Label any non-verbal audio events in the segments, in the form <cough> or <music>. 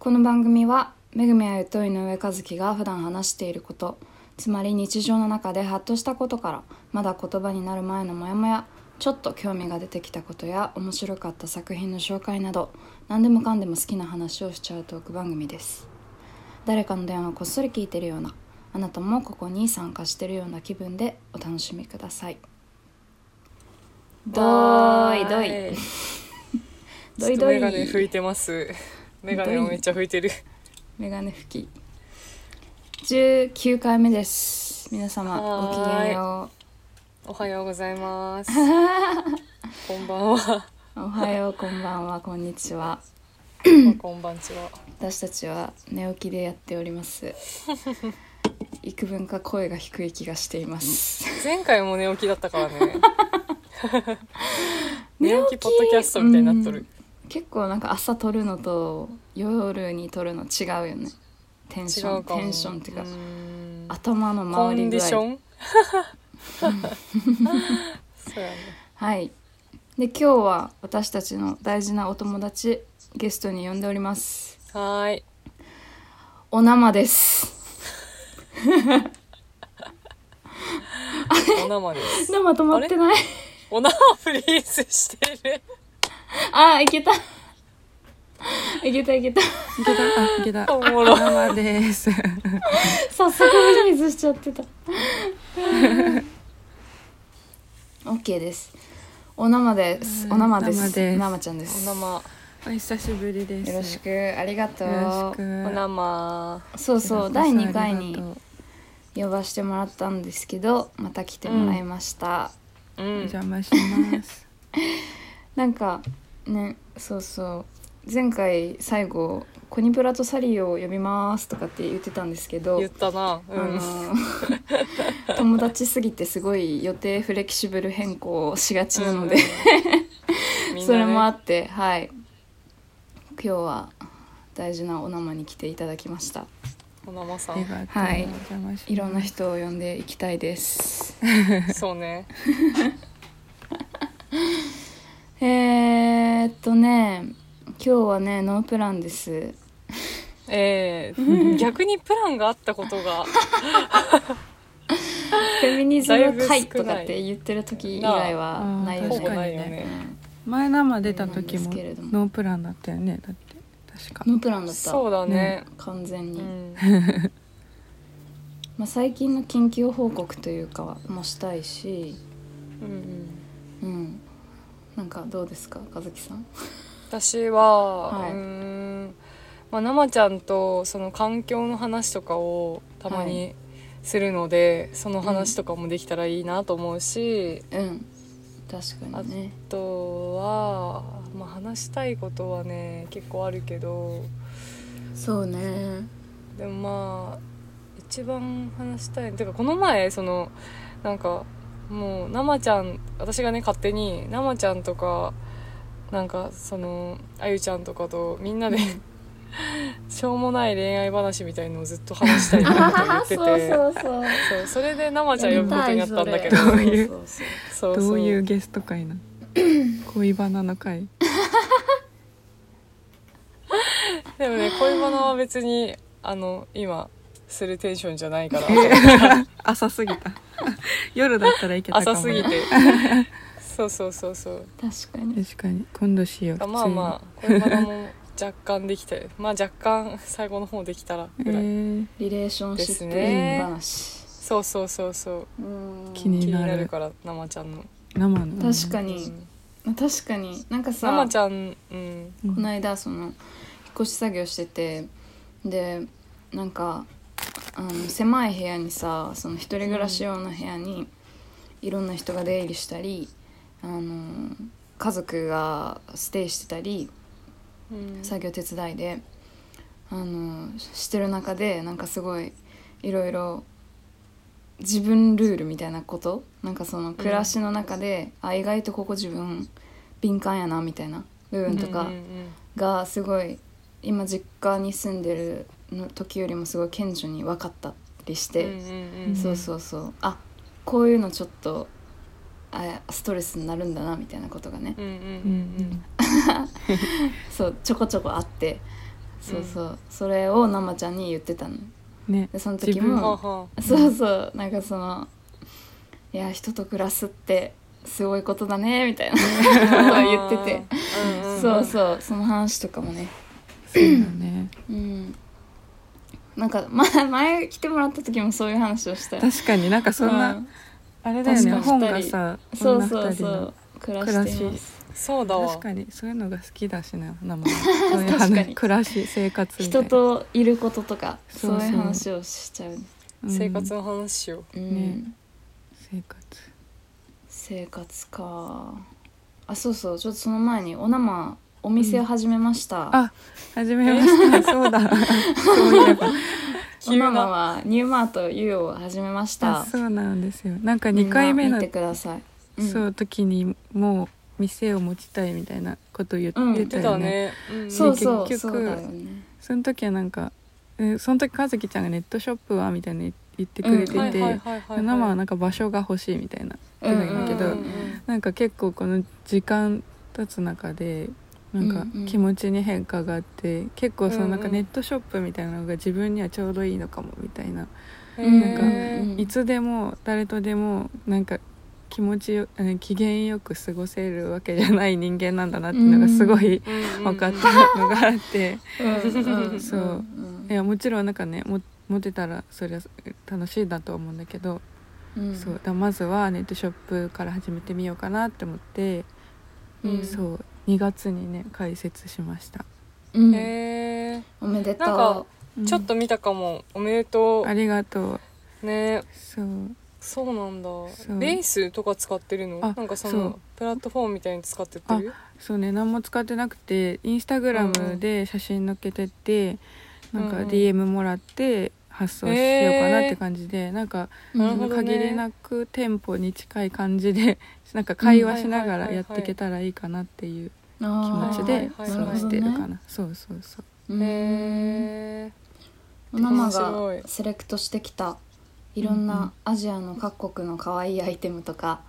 この番組はめぐみあゆと井上和樹が普段話していること。つまり日常の中でハッとしたことからまだ言葉になる前のモヤモヤちょっと興味が出てきたことや面白かった作品の紹介など何でもかんでも好きな話をしちゃうトーク番組です。誰かの電話をこっそり聞いてるようなあなたもここに参加してるような気分でお楽しみください。どーい。どい <laughs> どい。どいメガネ拭いてます。メガネをめっちゃ拭いてる。メガネ拭き。19回目です。皆様ごきげんよおはようございます。<laughs> こんばんは。うおはようこんばんはこんにちは。<laughs> こんばんちは私たちは寝起きでやっております。<laughs> 幾分か声が低い気がしています。前回も寝起きだったからね。<laughs> 寝起きポッドキャストみたいになっとる、結構なんか朝撮るのと夜に撮るの違うよね。テンション。テンションっていうか頭のコ回り具合。ンディション？<laughs> そうやね。はい。で今日は私たちの大事なお友達ゲストに呼んでおりますはーい。お生です。<laughs> お生です。生止まってない？お生フリーズしてる。あいけた。いけたいけた。いけた？あいけた。おもろ。生です。早速フリーズしちゃってた。です。お生です。お生です。生です。生ちゃんでおす生お久しぶりです。よろしく。ありがとう。よろしく。お生。そうそう。第2回に呼ばしてもらったんですけどまた来てもらいました、うん。お邪魔します。<laughs> なんかねそうそう。前回最後「コニプラとサリーを呼びます」とかって言ってたんですけど言ったな。うあのん <laughs> 友達すぎてすごい予定フレキシブル変更しがちなので、<laughs> みんそれもあってはい今日は大事なお生に来ていただきました。お生さん。はい。いろんな人を呼んでいきたいです。<laughs> そうね。<laughs> えー、っとね今日はねノープランです。えー、<laughs> 逆にプランがあったことが。フェミニズム会とかって言ってる時以外はないないよね前生出た時もノープランだったよね。だって確か。ノープランだった。そうだね。完全に、うん。<laughs> まあ、最近の近況報告というかもしたいし。うんうん。うん。なんかどうですか和樹さん？私は、はい。うーん。まあ生ちゃんとその環境の話とかをたまはにするので、その話とかもできたらいいなと思うし、うん確かにね。あとは、まあ、話したいことはね結構あるけどそうね。でもまあ一番話したいてかこの前そのなんかもう生ちゃん私がね勝手に生ちゃんとかなんかそのあゆちゃんとかとみんなで <laughs> しょうもない恋愛話みたいのをずっと話したいなって <laughs> 言ってて。そうそうそうそう。それで生ちゃん呼ぶことになったんだけど。どういう <laughs> そうそうそう。そうどういうゲスト会なの？恋バナの会？でもね恋バナは別にあの今するテンションじゃないから。朝すぎた。夜だったらいけたかも浅すぎて。そうそうそうそう。確かに。確かに。今度しよう。まあまあ恋バナも若干できてまあ若干最後の方できたらえぐらい、ー、リレーションシッですプね話そうそうそうそう。うん。気に気にななるるから生ちゃんの、生の。確かに、確かに。なんかさ生ちゃんうん。うんこの間その引っ越し作業しててでなんかあの狭い部屋にさその一人暮らし用の部屋にいろんな人が出入りしたりあの家族がステイしてたりうん作業手伝いで。あのしてる中でなんかすごいいろいろ自分ルールみたいなこと？なんかその暮らしの中で、あ意外とここ自分敏感やなみたいな部分とかがすごい今実家に住んでるの時よりもすごい顕著に分かったりして、そうそうそう。あこういうのちょっとあストレスになるんだなみたいなことがね、うんうんうんうん。<laughs> そうちょこちょこあって。そうそう、それを生ちゃんに言ってたの。ね。でその時もはそうそう。なんかそのいや人と暮らすってすごいことだねみたいな。ことを言ってて、うんうん。そうそう。その話とかもね。そうだね。うん。なんか、ま、前来てもらった時もそういう話をした。よ確かに。なんかそんな、うんあれだよね本に。がさそう女そう。そ二人のう暮らしています。そうだわ。確かにそういうのが好きだしね生は <laughs> そういう話暮らし生活人な。といることとかそそう。うそういう話をしちゃうね。うん。生活の話しようん、ね。生活。生活か。あそうそう。ちょっとその前にお生お店を始めました、あ始めました。<laughs> そうだ。そういえば <laughs> お急な生はニューマート U を始めました。あそうなんですよ。なんか2回目のてください、うん。そう時にもう店を持ちたいみたいなこと言ってたたよね,、ね。うん。そうそう結局そうだよね。その時はなんかえその時和樹ちゃんがネットショップはみたいな言ってくれてて、生はなんか場所が欲しいみたいな言ってたんだけど、うんうんうん。なんか結構この時間経つ中でなんかうんうん気持ちに変化があって結構そのなんかうんうん。ネットショップみたいなのが自分にはちょうどいいのかもみたいな、うんなんかうんいつでも誰とでもなんか気持ちよえ機嫌よく過ごせるわけじゃない人間なんだなっていうのがすごい分かったのがあって、うんうんそううん。いやもちろんなんかねも持てたらそりゃ楽しいだと思うんだけど、うん。そう。だまずはネットショップから始めてみようかなって思って、うん。そう2月にね開設しました、うん。へえおめでとう。なんかうん。ちょっと見たかも。おめでとありがとう。ね。うそう。そうなんだ。そう。ベースとか使ってるの？あなんかそそう。のプラットフォームみたいに使ってってる？そうね。何も使ってなくてインスタグラムで写真載っけてって、なんかうんうん。DM もらって発送しようかなって感じで、なんかうんなるほどね。限りなく店舗に近い感じで <laughs> なんか会話しながらやっていけたらいいかなっていう気持ちはいではいそうはい。してるかな、ねそうそうそう。うん。へえお生面白い。がセレクトしてきたいろんなアジアの各国の可愛いアイテムとか、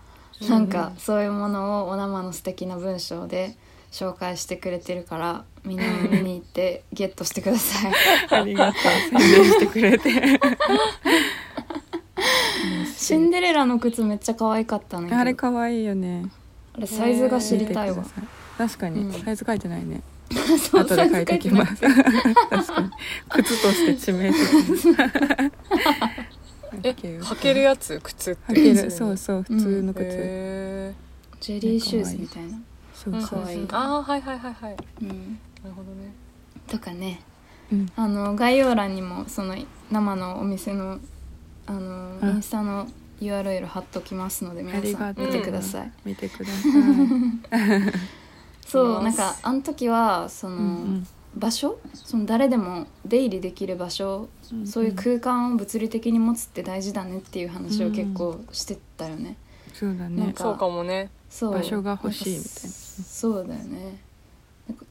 なんかそういうものをお生の素敵な文章で紹介してくれてるからみんなも見に行って <laughs> ゲットしてください。<laughs> ありがとう。宣伝してくれて。<laughs> シンデレラの靴めっちゃ可愛かったね。あれ可愛いよね。あれサイズが知りたいわ。見てくだ。さい確かに、うん。サイズ書いてないね。<laughs> そう後で書いてきます。<laughs> 確かに。靴として致命的。<laughs> え履けるやつ？靴って。履ける。そうそう普通の靴、へジェリーシューズみたいな。ーそうそう。可愛い。ああはいはいはいはい。うん。なるほどね。とかね。うん。あの概要欄にもその生のお店のあのあ。インスタの URL 貼っときますので皆さん見てください。見てください、そうなんかあの時はその、うん場所？その誰でも出入りできる場所、うんそういう空間を物理的に持つって大事だねっていう話を結構してたよね。そうだね。なんかそうかもね。そう。場所が欲しいみたいな。そうだよね。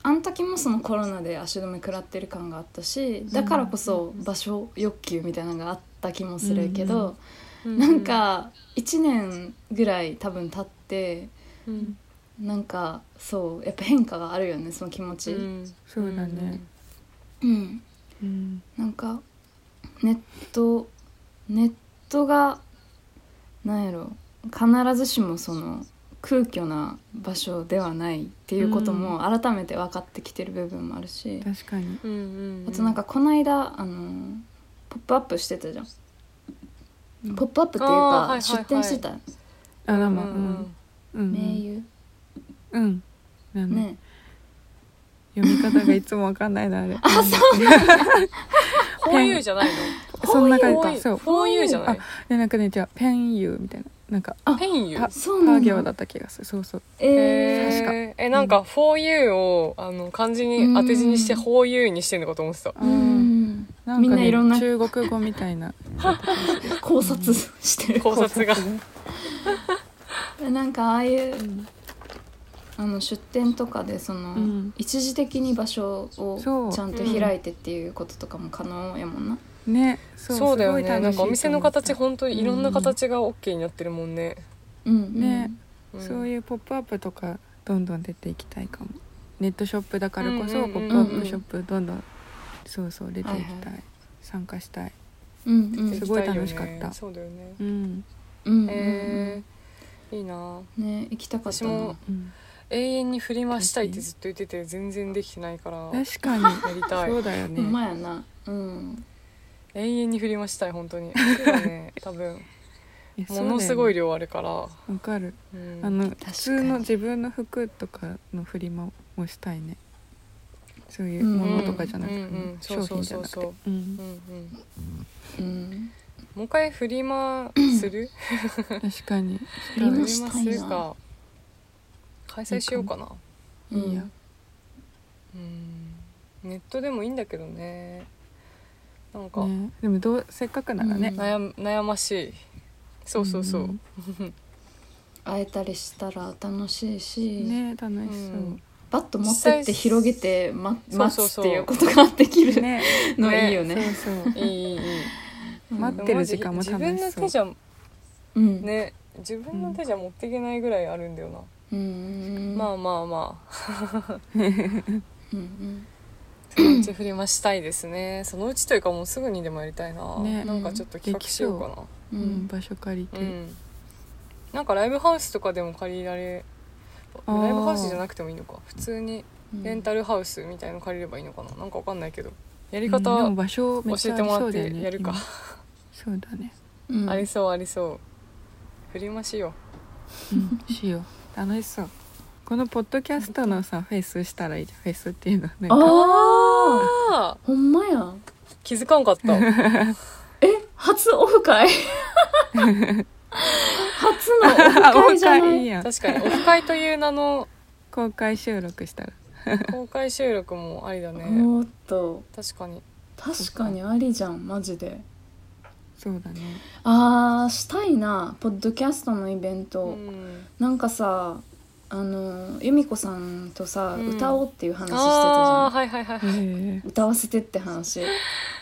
あの時もそのコロナで足止め食らってる感があったしだからこそ場所欲求みたいなのがあった気もするけど、なんか1年ぐらい多分経ってうんなんかそうやっぱ変化があるよねその気持ち。うん。そうだね。うん。うん。なんかネットネットがなんやろ必ずしもその空虚な場所ではないっていうことも改めて分かってきてる部分もあるし、確かに。うんうんあとなんかこの間あのポップアップしてたじゃん、うん。ポップアップっていうか、はいはいはい。出店してた、あ生ううんん。うん。うん。名優？うん。なんだ。ね。読み方がいつもわかんないなあれ。<laughs> あフォーユーじゃないの？そんな感じ。そうフォーユーじゃない。でなんかねじゃあペンユーみたいな。なんかペンユーパそうなんだ。だった気がする。そうそう。えー、確か。えなんか「フォーユーをあの漢字に当て字にして「フォーユーにしてんのかと思ってた。なんかねみんないろんな。中国語みたいな。<laughs> 考察してる。考察が。<laughs> なんかああいうあの出店とかでその、うん。一時的に場所をちゃんと開いてっていうこととかも可能やもんな。ね。そうそうだよね。なんかお店の形本当にいろんな形が OK になってるもんね、うんたね、うん。そういうポップアップとかどんどん出ていきたいかも。ネットショップだからこそうんうんうんポップアップショップどんどんそうそう出ていきたい、はいは参加したい。うんうん。すごい楽しかった。そうだよね。うん、うんうんうん。えー、いいな。ね行きたかったな。私もうん、永遠に振り回したいってずっと言ってて全然できてないからや確かに。りたい。そうだよほんねまやな。うん。永遠に振り回したい本当に。<laughs> ね多分。ものすごい量あるから、わかる。うん。あの普通の自分の服とかのフリマもしたいね。そういうものとかじゃなくて、うんうんうん。商品じゃなくて。そうそううん。うん。うん。うん。もう一回フリマする？<laughs> 確かに。フリマフリマしたいな。するか開催しようかな。うん。いいや。うん。ネットでもいいんだけどね。なんか、ね、でもどうせっかくならね、うん。悩悩ましい。そうそうそう、うん <laughs> 会えたりしたら楽しいし、ね楽しそう、うんバッと持ってって広げて、ま、待つっていうことができるね。<laughs> のいいよね。そうそう。<laughs> いいいい待ってる時間も楽しそう。自分の手じゃうん、ね自分の手じゃ持っていけないぐらいあるんだよな、うんまあまあまあ。<laughs> うんうん。そのうち振りましたいですね。そのうちというかもうすぐにでもやりたいな、ね。なんかちょっと企画しようかな。ううん。ん、場所借りて、うん。なんかライブハウスとかでも借りられあー。ライブハウスじゃなくてもいいのか。普通にうん。レンタルハウスみたいの借りればいいのかな。なんかわかんないけど。やりうんで方も場所めっちゃあり教えてもらっそうだよねてやるか、今 <laughs> そうだね。うんありそうありそう。振りましようん。しよう楽しそう。このポッドキャストのさフェスしたらいいじゃん。フェスっていうのなんか。ああほんまや。気づかんかった。<laughs> え初オフ会？<laughs> 初のオフ会じゃない？いいやん。確かにオフ会という名の。公開収録したら。公開収録もありだね。おーっと。確かに。確かにありじゃんマジでそうだね。あーしたいなポッドキャストのイベント、うん。なんかさあの由美子さんとさ、うん。歌おうっていう話してたじゃん。はいはいはい歌わせてって話。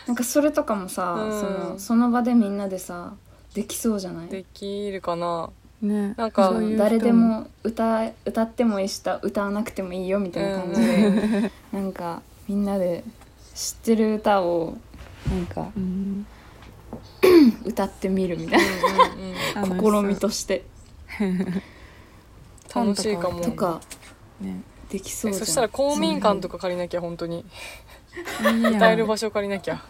なんかそれとかもさ、うん。そのその場でみんなでさできそうじゃない？できるかな。ね。なんか誰でも歌歌ってもいいし歌わなくてもいいよみたいな感じで、<laughs> なんかみんなで知ってる歌をなんかうん <clears throat> 歌ってみるみたいうんうん <laughs> 試みとして。<laughs> 楽しいかも。とかねできそうじゃん。えそしたら公民館とか借りなきゃ本当に。歌える場所借りなきゃ。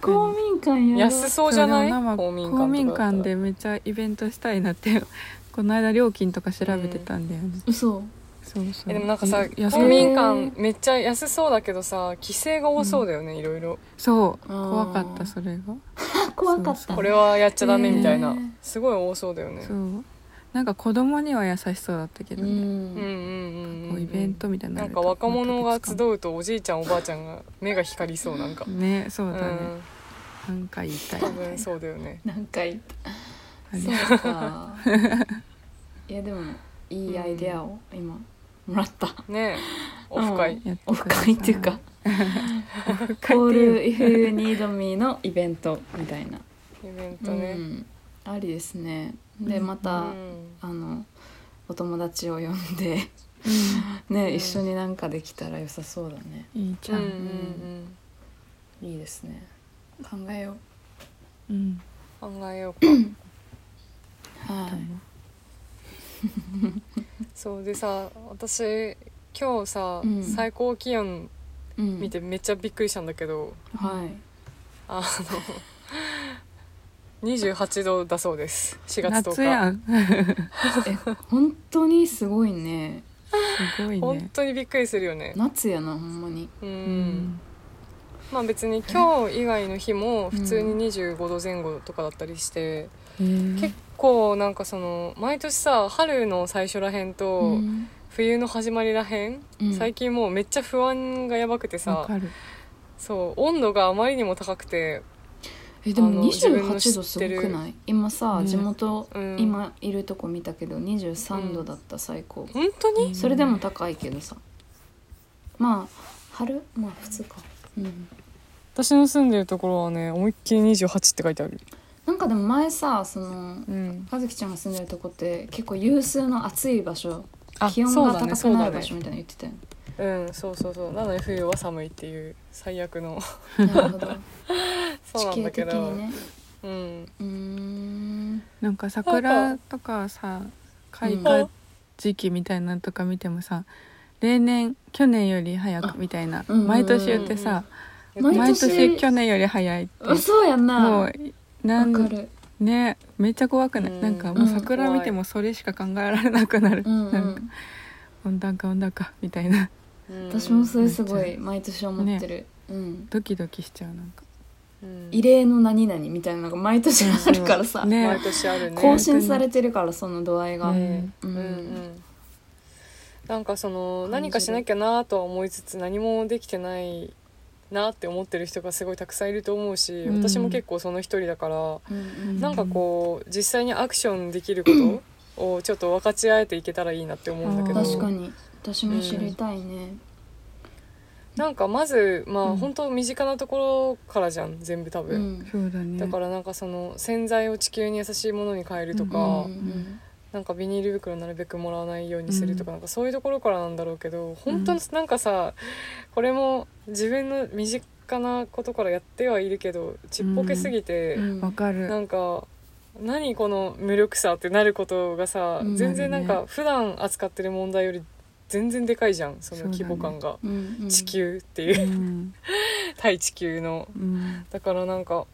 公民館安そうじゃない？公民館公民館でめっちゃイベントしたいなって。<laughs> この間料金とか調べてたんだよね、嘘そうそう。えでもなんかさ公い民館めっちゃ安そうだけどさ規制が多そうだよねいろいろそう。怖かったそれが。<laughs> 怖かったそうこれはやっちゃダメみたいな。へーすごい多そうだよね。そう。なんか子供には優しそうだったけうどね、うんうんうんうんうんこうイベントみたいにななんか若者が集うとおじいちゃんおばあちゃんが目が光りそうなんか。<laughs> ねそううだね、ん。なんか言いたい。多分そうだよね。何回あれ？そうか。<laughs> いやでもいいアイデアを今もらった。ねえ。オフ会。やってオフ会っていうか。<laughs> オフ「Call 会っていう if you need me」のイベントみたいな、イベンうトね。ん、ありですね。でうん。また、うん。あのお友達を呼んで。ね、うん。一緒になんかできたら良さそうだね。うんいいじゃん、うんうんいいですね。考えよう。ん。う <clears throat> ん考えようか。うはいそうでさ私今日さ、うん。最高気温うん。見てめっちゃびっくりしたんだけど、はい。あの28度だそうです。4月10日。夏やん。え本当にすごいね。すごい本ね当にびっくりするよね。夏やなほんまに。うん、うんまあ別に今日以外の日も普通に25度前後とかだったりして、へー。結構なんかその毎年さ春の最初らへんと、うん。冬の始まりらへん、うん。最近もうめっちゃ不安がやばくてわさそう温度があまりにも高くてえでもあの自分の28度すごくない？今さ、ね地元、うん。今いるとこ見たけど23度だった最高、本当に？それでも高いけどさ。まあ春？まあ普通かうん。私の住んでるところはね思いっきり28って書いてある。なんかでも前さそのうん。和樹ちゃんが住んでるとこって結構有数の暑い場所あ気温が高くなる場所みたいなの言ってたよね。うんそうそうそう。なのに冬は寒いっていう最悪の。なるほど。<laughs> そうなん地形だけど。的にね。うん。うーん。なんか桜とかさ開花時期みたいなのとか見てもさ例年去年より早くみたいなうん毎年言ってさ毎毎年？年去年より早いってあそうやんな。もわうなんねめっちゃ怖くない、うんなんかもう桜見てもそれしか考えられなくなる、うんうなんかん温暖化温暖化みたいな。うん。私もそれすごい毎年思ってる、うん。ドキドキしちゃうなんか。うん。異例の何々みたいなのが毎年あるからさ、ね。毎年あるね。更新されてるからその度合いが、うんうんなんかその何かしなきゃなとは思いつつ何もできてないなって思ってる人がすごいたくさんいると思うし、うん。私も結構その一人だから、うんなんかこう実際にアクションできることをちょっと分かち合えていけたらいいなって思うんだけど。確かに。私も知りたいね、なんかまずまあ、うん。本当身近なところからじゃん全部多う分、ん。そうだね。だからなんかその洗剤を地球に優しいものに変えるとか、うんうんなんかビニール袋なるべくもらわないようにするとか、うん。なんかそういうところからなんだろうけど本当になんかさ、これも自分の身近なことからやってはいるけどちっぽけすぎて、うん。わかる。なんか何この無力さってなることがさ、うん。全然なんかね。普段扱ってる問題より全然でかいじゃん。その規模感が、うんうん。地球っていう。う、ん、<laughs> 対地球の。うん、だからなんか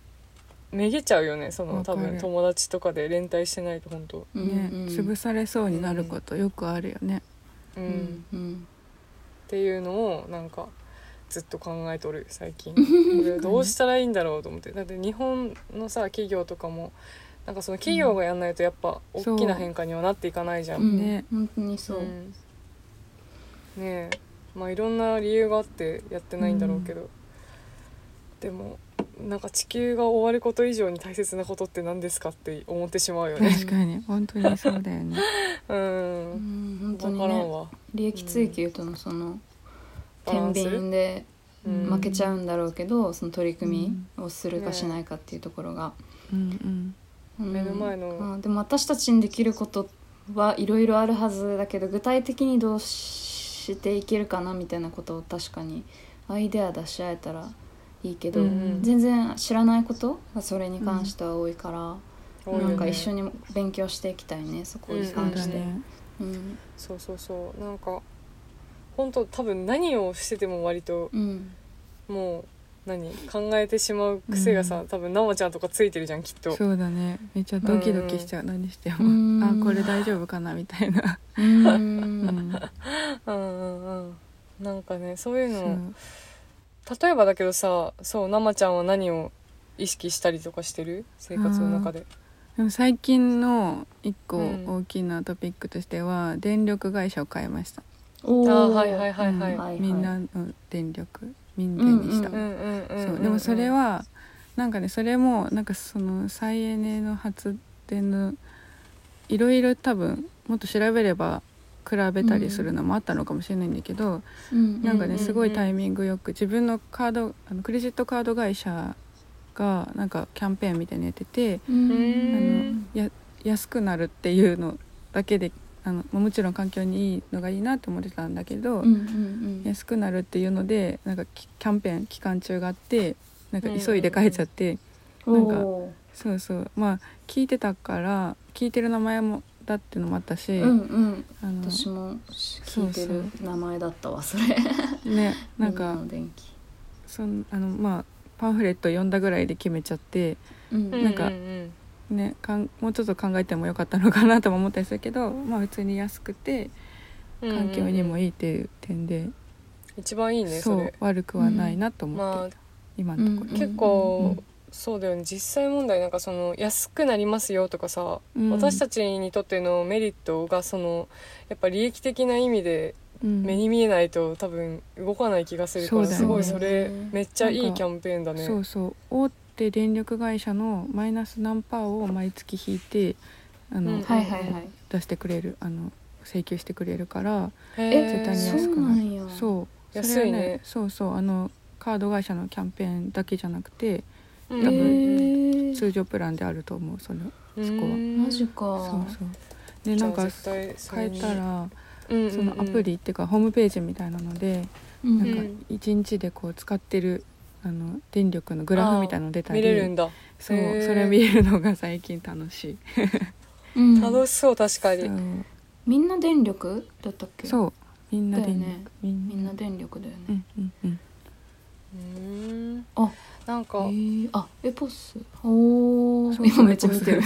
めげちゃうよねその多分友達とかで連帯してないと本当。うんね、うん。潰されそうになることよくあるよね、うん、うっんうん。ていうのをなんかずっと考えとる最近。<laughs> これどうしたらいいんだろうと思って。だって日本のさ企業とかもなんかその企業がやんないとやっぱ大きな変化にはなっていかないじゃん、うん。ね。本当にそう、うん。ねえ。まあいろんな理由があってやってないんだろうけど、でもなんか地球が終わること以上に大切なことって何ですかって思ってしまうよね。確かに。本当にそうだよね。う <laughs> うんん本当分にね。からんわ、利益追求とのその天秤でうん負けちゃうんだろうけどその取り組みをするかしないかっていうところが、うんうん。目の前のまあでも私たちにできることはいろいろあるはずだけど具体的にどうしていけるかなみたいなことを確かにアイデア出し合えたらいいけど、うんうん。全然知らないことがそれに関しては多いから、多いよね。なんか一緒に勉強していきたいねそこにうんそう関して。うん。そうそうそう。なんか本当多分何をしてても割とうん。もう何考えてしまう癖がさ、うん。多分生ちゃんとかついてるじゃんきっと。そうだね。めっちゃドキドキしちゃう、何しても、うん。あこれ大丈夫かなみたいな、うん。<laughs> うん、うんうん。うんなんかねそういうの例えばだけどさそう生ちゃんは何を意識したりとかしてる？生活の中で。でも最近の一個うん。大きなトピックとしては、電力会社を変えました、おー。あはいはいはいはい、うん。はいはいみんなの電力民電にした、うんうんうんうん。うんそうでもそれはなんかねそれもなんかその再エネの発電のいろいろ多分もっと調べれば比べたりするのもあったのかもしれないんだけど、うん。なんかうんうんうんねすごいタイミングよく自分のカードあのクレジットカード会社がなんかキャンペーンみたいにやってて、ううん。んあのや安くなるっていうのだけであのまあもちろん環境にいいのがいいなと思ってたんだけど、うんうん安くなるっていうのでなんかキキャンペーン期間中があってなんか急いで変えちゃって、うんなんかおーそうそう。まあ聞いてたから聞いてる名前もだっていうのもあったし、うんうん。あの私も聞いてる名前だったわそれ。ねなんみかの電気。そんあのまあパンフレット読んだぐらいで決めちゃってうん。なんかううんねかんもうちょっと考えてもよかったのかなとも思ったりするけどまあ普通に安くてうん環境にもいいいっていう点で、一番いいねそそうれ。悪くはないなと思まあって、今のところ、結構、うんそうだよね。実際問題なんかその安くなりますよとかさ、うん。私たちにとってのメリットがそのやっぱ利益的な意味でうん。目に見えないと多分動かない気がするから、そうだよね。すごいそれめっちゃいいキャンペーンだね。そうそう。大で電力会社のマイナス何パーを毎月引いてあの、うん。はいはいはい。出してくれるあの請求してくれるからへ絶対にそう安くなる。そう安いねそれはねそうそう。あのカード会社のキャンペーンだけじゃなくてうん多分。通常プランであると思うそのそこは。うん。マジか。そうそう。でなんか変えたらそのアプリっていうかホームページみたいなのでうんなんかうん一日でこう使ってるあの電力のグラフみたいなの出たり。見れるんだ。そうそれ見れるのが最近楽しい。うん。楽しそう確かに。みんな電力だったっけ？そう。みんな電力、だよね。みんみんな電力だよね。うんうんうん。うん。あなんかえー、あエポス。おお今めっちゃ見てる。エ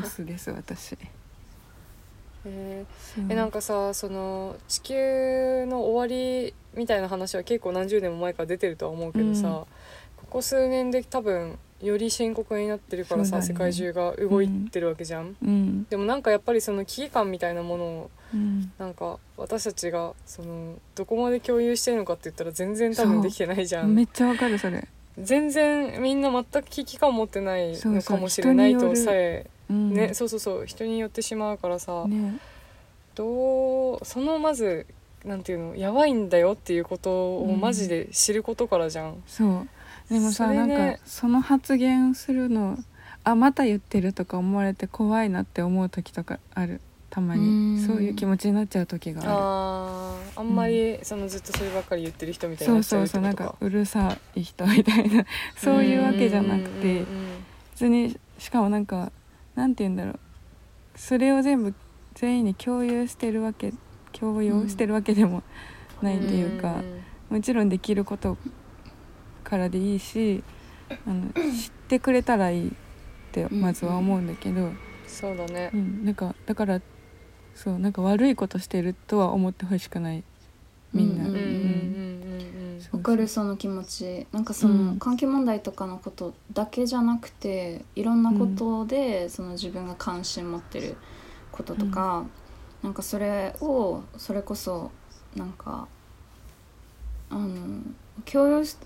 コス。<laughs> です私。えー。えなんかさその地球の終わりみたいな話は結構何十年も前から出てるとは思うけどさ、うん。ここ数年で多分より深刻になってるからさ、ね。世界中が動いてるわけじゃん、うん。でもなんかやっぱりその危機感みたいなものをうん。なんか私たちがそのどこまで共有してるのかって言ったら全然多分できてないじゃん。めっちゃわかるそれ、全然みんな全く危機感持ってないそうそうのかもしれないとさえうん、ねそうそうそう人によってしまうからさ、ね。どうそのまずなんていうのやばいんだよっていうことをマジで知ることからじゃん、そうでもさ、なんかその発言するのあまた言ってるとか思われて怖いなって思う時とかある。たまうん。にそういう気持ちになっちゃう時がああー。あんまりそのずっとそればっかり言ってる人みたるいになそうそうそう。なんかうるさい人みたいな。<laughs> そういうわけじゃなくて普通にしかもなんかなんて言うんだろう。それを全部全員に共有してるわけ共有してるわけでもないっていうか、もちろんできることからでいいしあの知ってくれたらいいってまずは思うんだけど、そうだね。うん。なんかだからそうなんか悪いことしてるとは思ってほしくない。みんな。うんうんうんうんうんそうわかるその気持ち。なんかその、うん。環境問題とかのことだけじゃなくていろんなことで、その自分が関心持ってることとか、なんかそれをそれこそなんかあの強要し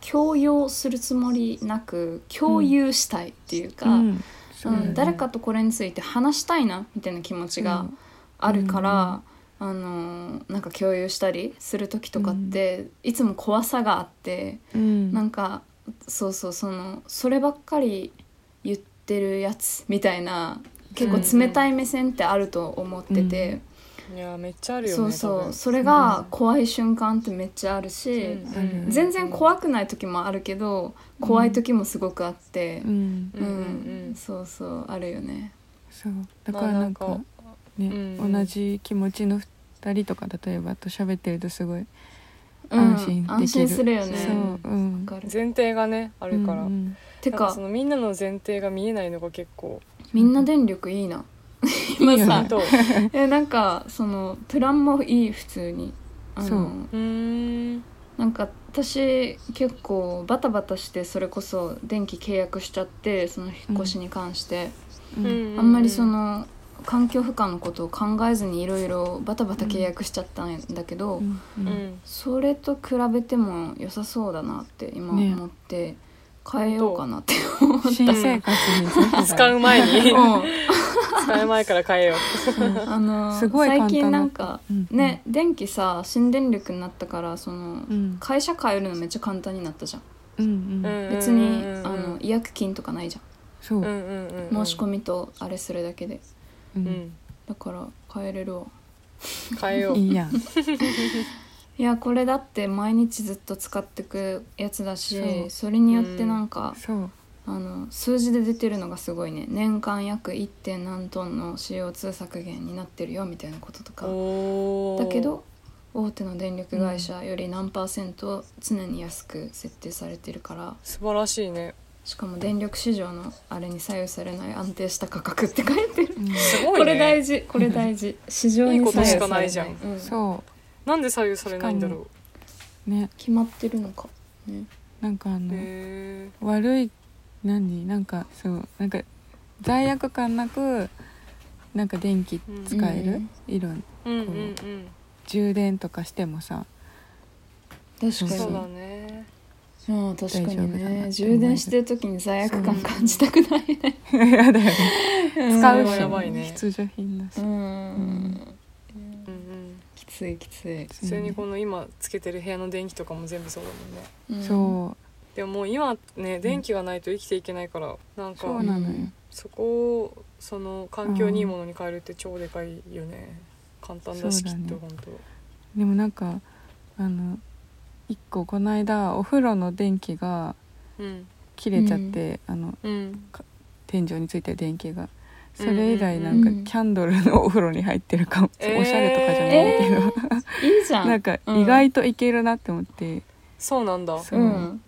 強要するつもりなく共有したいっていうか、うん。そうん誰かとこれについて話したいなみたいな気持ちがあるから、あのなんか共有したりする時とかって、いつも怖さがあってうん。なんかそうそうそのそればっかり言ってるやつみたいな結構冷たい目線ってあると思ってて、いやめっちゃあるよねそうそう。それが怖い瞬間ってめっちゃあるし、うんうん全然怖くない時もあるけど怖い時もすごくあって。う、ん。うん。うんうんそうそうあるよね。そう。だからなんか,、まあなんかね、うん同じ気持ちの2人とか例えばと喋ってるとすごいうん。安心できる、安心するよね。そう、うん、前提がねあるから、うんうんてかそのみんなの前提が見えないのが結構。みんな電力いいな <laughs> 今さえなんかそのプランもいい普通に。あそう。のなんか私結構バタバタしてそれこそ電気契約しちゃってその引っ越しに関して、うん。あんまりその環境負荷のことを考えずにいろいろバタバタ契約しちゃったんだけど、うん。ううん。んそれと比べても良さそうだなって今ね思って変えようかなって思った。新生活に使う前に。うん。使う前から変えよあのすごい最近なんか、うんね電気さ新電力になったからその、うん。会社変えるのめっちゃ簡単になったじゃん。うんうう、ん別に、あの違約金とかないじそう。うんうんうんうん。ゃん申し込みとあれするだけで。ううんん。だから変えれるわ。変えよう。いいやん <laughs> いやこれだって毎日ずっと使ってくやつだしそれによってなんか、そう。あの数字で出てるのがすごいね。年間約 1. 点何トンの CO2 削減になってるよみたいなこととか。だけど大手の電力会社より何パーセント常に安く設定されてるから素晴らしいね。しかも電力市場のあれに左右されない安定した価格って書いてる、うん。すごいね。これ大事。これ大事。<laughs> 市場に左右されない。うん。そなんで左右されないんだろう。ね。決まってるのか、ね、なんかあの悪い何？なんかそうなんか罪悪感なくなんか電気使える、うん。いろんえうんうん。うん充電とかしてもさ。確かそうだにね。うん確かにね。る充電してる時に罪悪感感じたくないね。<laughs> 使うし、それはやばいね必需品だし、うんついきつい、普通にこの今つけてる部屋の電気とかも全部そうだもんね。うん。そう。でももう今ね電気がないと生きていけないからなんかそうなのよ。そこをその環境にいいものに変えるって超でかいよね。簡単だしきっと本当。でもなんかあの一個この間お風呂の電気がうん。切れちゃって、あのうん。天井についてる電気がそれ以来なんかうんキャンドルのお風呂に入ってるかも、えーおしゃれとかじゃないけど、いいじゃん。なんか意外といけるなって思って、そうなんだ。そう。う、ん。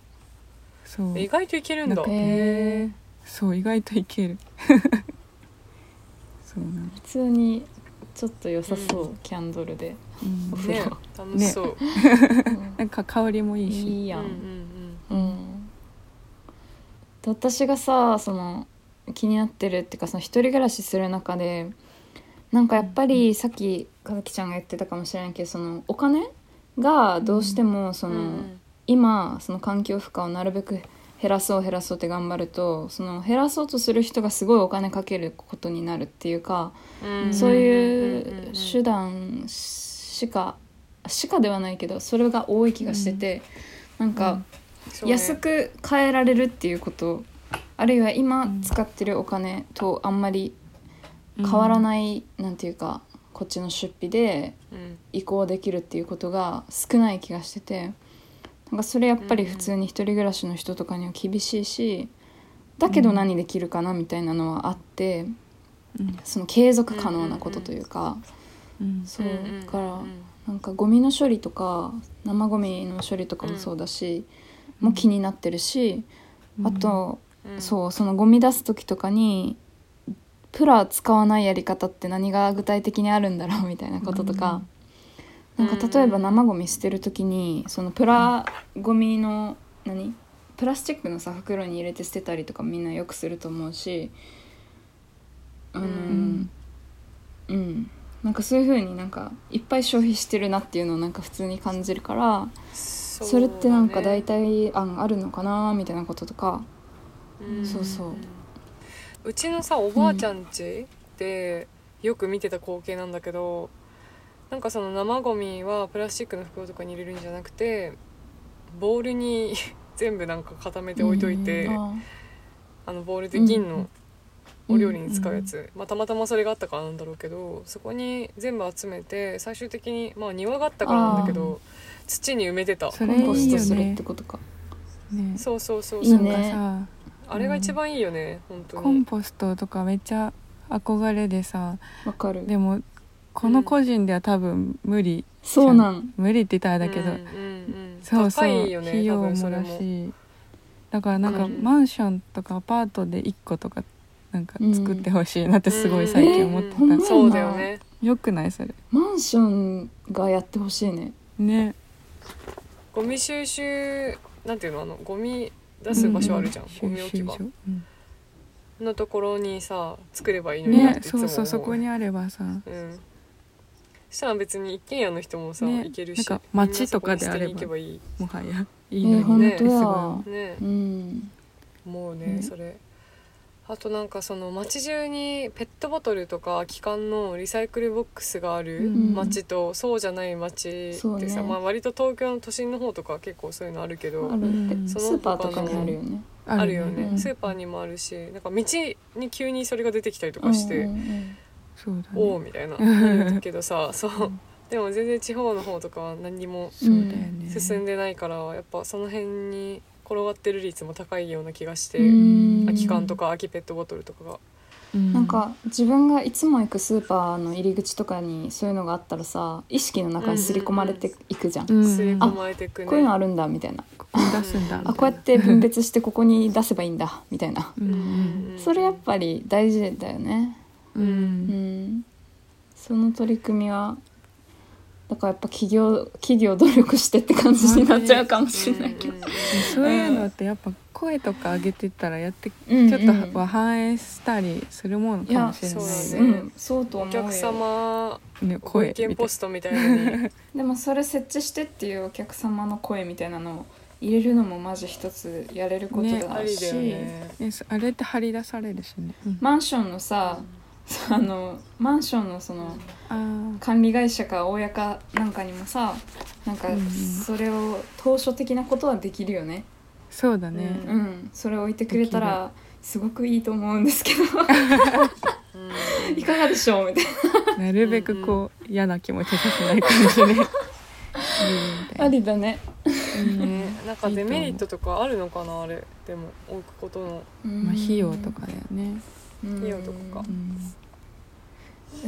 意そう。外といけるんだ。へえそう意外といける。<laughs> そうなの、普通にちょっと良さそう、うん。キャンドルで、うん。お風ね呂楽しそう、なんか香りもいいし。いいやん、うんうん。うん。で私がさその気になってるっていうかその一人暮らしする中でなんかやっぱりさっき和樹ちゃんが言ってたかもしれないけどそのお金がどうしてもそうん。の、うん今その環境負荷をなるべく減らそう減らそうって頑張るとその減らそうとする人がすごいお金かけることになるっていうか、うん。そういんんうん手段しかしかではないけどそれが多い気がしてて、なんか、そうね。安く変えられるっていうことあるいは今使ってるお金とあんまり変わらない、なんていうかこっちの出費でうん。移行できるっていうことが少ない気がしててなんかそれやっぱり普通に一人暮らしの人とかには厳しいしだけど何できるかなみたいなのはあってうん。その継続可能なことというかうん。そううんうんうんからなんかゴミの処理とか生ゴミの処理とかもそうだしも気になってるしあとうん。そうそのゴミ出す時とかにプラ使わないやり方って何が具体的にあるんだろうみたいなこととか、なんか例えば生ゴミ捨てる時にそのプラゴミの何？プラスチックのさ袋に入れて捨てたりとかみんなよくすると思うし。あのうん。うん、なんかそういう風になんかいっぱい消費してるなっていうのをなんか普通に感じるからそそれってなんか大体体案あるのかなみたいなこととかそうそう。うちのさおばあちゃん家でよく見てた光景なんだけどなんかその生ゴミはプラスチックの袋とかに入れるんじゃなくてボウルに <laughs> 全部なんか固めて置いといて、ああのボウルで銀のお料理に使うやつ、まあ、たまたまそれがあったからなんだろうけどそこに全部集めて最終的にまあ庭があったからなんだけど土に埋めてた。それいコンポストするっねてことか。ね。そうそうそういそう。なんいね。かさあれが一番いいよね、本当コンにポストとかめっちゃ憧れでさわかる。でもこの個人では多分無理、そうなん。無理って言ったらあれだけど、うんうんうんそうそう高いよね費用もだれも。しだからなんかうんマンションとかアパートで1個とかなんか作ってほしいなってすごい最近思ってた、うんえーそうだよね。よくないそれ。マンションがやってほしいね。ね。ゴミ収集なんていうのあのゴミ出す場所あるじゃん、ゴミ置き場。のところにさ作ればいいのになっねていつも思そうそうそこにあればさ。うん。そしたら別に一軒家の人もさ、ね行けるしなんか街とかであれば。みんなそこに捨てに行けもはや。いえいのにね。ー本当すやごいね。うん。思うね、ね。それあとなんかその街中にペットボトルとか空き缶のリサイクルボックスがあるうん。街とそうじゃない街ってさ、ね。まあ、割と東京の都心の方とかは結構そういうのあるけどあるって。うんスーパーとかにあるよね。あるよね、うん。スーパーにもあるしなんか道に急にそれが出てきたりとかして、うんおおねみたいな。けどさ <laughs> そう。でも全然地方の方とかは何にも進んでないからやっぱその辺に転がってる率も高いような気がして、うん。空き缶とか空きペットボトルとかが。うん。なんか自分がいつも行くスーパーの入り口とかにそういうのがあったらさ意識の中に刷り込まれていくじゃん,、うん。すり込まれてくね、こういうのあるんだみたいな。こあこうやって分別してここに出せばいいんだみたいな。うん。うんそれやっぱり大事だよね。ううんん。その取り組みはだからやっぱ企業企業努力してって感じになっちゃうかもしれないけど、うんうんうん。そういうのってやっぱ声とか上げてったらやってうん。ちょっとは反映したりするものかもしれないいやそうだねうん、そうとお思うよ。客様ねご声みたい意見ポストみたいなでもそれ設置してっていうお客様の声みたいなのを入れるのもまず一つやれることね。だし、ね。えそあれって張り出されるしね、うん。マンションのさ、<laughs> あのマンションのその管理会社か大家かなんかにもさなんかそれを当初的なことはできるよね。そうだね、ううん。それを置いてくれたらすごくいいと思うんですけど。う <laughs> ん <laughs> いかがでしょうみたいな。るべくこう、嫌な気持ちさせない感じで。ありだね、な、ねなんかデメリットとかあるのかなあれ。でも置くことの。うん。まあ、費用とかだよね、うん。費用とか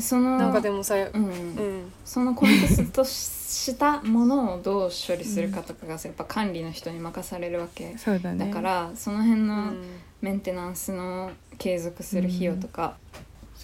そのなんかでもさうん。うん。そのコンテストしたものをどう処理するかとかがやっぱ管理の人に任されるわけそうだね。だからその辺うのん。メンテナンスの継続する費用とか、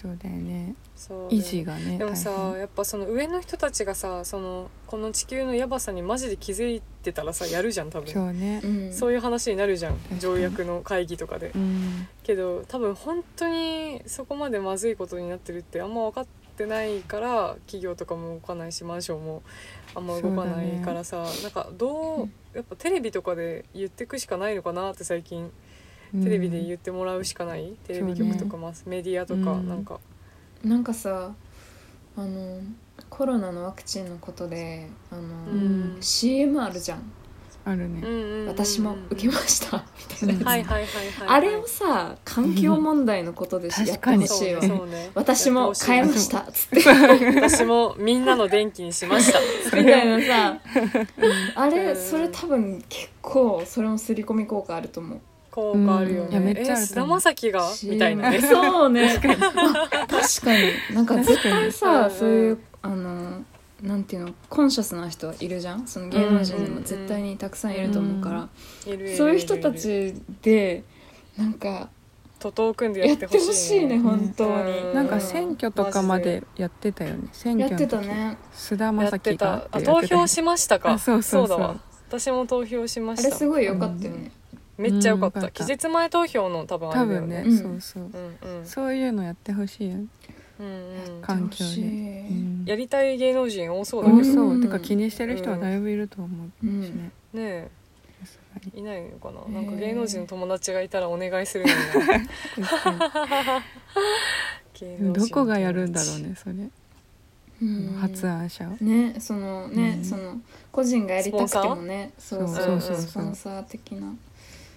そうだよね。そう維持がねでもさやっぱその上の人たちがさそのこの地球のやばさにマジで気づいてたらさやるじゃん多分。そうね。うん。そういう話になるじゃん条約の会議とかで。うん。けど多分本当にそこまでまずいことになってるってあんま分かってないから企業とかも動かないしマンションもあんま動かないからさ、なんかどうやっぱテレビとかで言ってくしかないのかなって最近テレビで言ってもらうしかない、テレビ局とかマスメディアとか、うん。なんか。なんかさあのコロナのワクチンのことであの、うん。CM あるじゃん。あるね、私も受けました。みたいなやつ、はいはいはいはい、あれをさ環境問題のことでしやってほしいわ、私も変えました。っつって。<laughs> 私もみんなの電気にしました。<laughs> みたいなさ。<laughs> あれうん。それ多分結構それも刷り込み効果あると思う効果あるようん。いやめっちゃあるねえ菅田将暉が？CM みたいな。ね <laughs> そうね。確かに。確かに。なんか絶対うんさうん。そういうあのなんていうの？コンシャスな人いるじゃん？その芸能人でも絶対にたくさんいると思うから、いるいるそういう人たちでなんか徒党組んでやってほしいほしいね本当に、うんなんか選挙とかまでやってたよね。選やって挙の時たね。菅田や将暉ってたがってあ投票しましたか？あそうそうそう。だわ。私も投票しまあれしたすごい良かったよね、めっちゃ良かった。うんよかった。期日前投票の多分あ多れだよ分ね、うん。そうそう。うんうん。そういうのやってほしいよ。ねうんうん。環境で、うん。やりたい芸能人多そうだけど。多そう、うん。てか気にしてる人はだいぶいると思う。しね、ねえ。さすがに。いないのかな？へえなんか芸能人の友達がいたらお願いするのにな。確か芸能人の友達にどこがやるんだろうねそれ、うん。発案者を。ねそのね、うん。その個人がやりたくてもねそうそうそうそう。スポンサー的な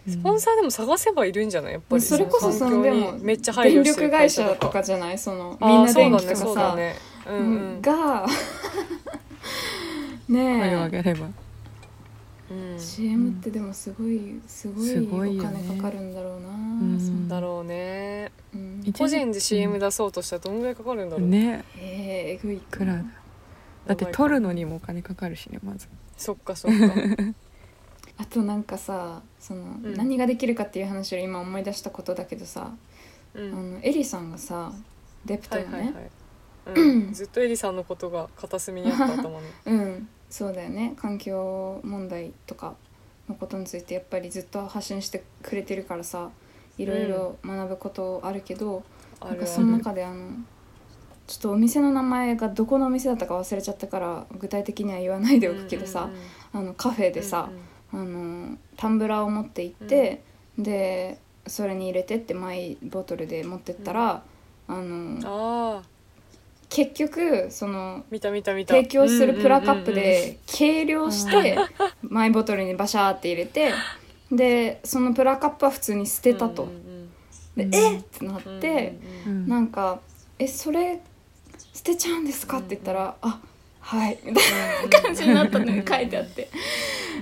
スポンサーでも探せばいるんじゃない？やっぱり。それこそそのでもめっちゃ配電力会社とかじゃない？そのみんな電気とかさ、ね。ね。うんうん。が <laughs> 声を上ねげれば。うん。え CM ってでもすごいすごいいお金かかるんだろうな、ん。そだろうね。うん。一個人で CM 出そうとしたらどんぐらいかかるんだろう、ね。えー、えぐい。いくらだ？だって撮るのにもお金かかるしねまず。そっかそっか <laughs> あとなんかさその、ん。何ができるかっていう話を今思い出したことだけどさ、あうん。のエリさんがさデプトのね、はいはいはい、うん、<clears throat> ずっとエリさんのことが片隅にあった頭にう。<laughs> ん。そうだよね。環境問題とかのことについてやっぱりずっと発信してくれてるからさいろいろ学ぶことあるけど、あなんかそのる中であのちょっとお店の名前がどこのお店だったか忘れちゃったから具体的には言わないでおくけどさ、あのカフェでさ、あのタンブラーを持って行って、でそれに入れてってマイボトルで持ってったら、あのうん。ああ結局その見た見た見た。提供するプラカップうんうんうんで計量して <laughs> マイボトルにバシャーって入れてでそのプラカップは普通に捨てたと。うん。うんでうん。えっ？ってなっうんてうんなんか「えそれ捨てちゃうんですか?」って言ったら「あはい」みたいな感じになったのが書いてあって。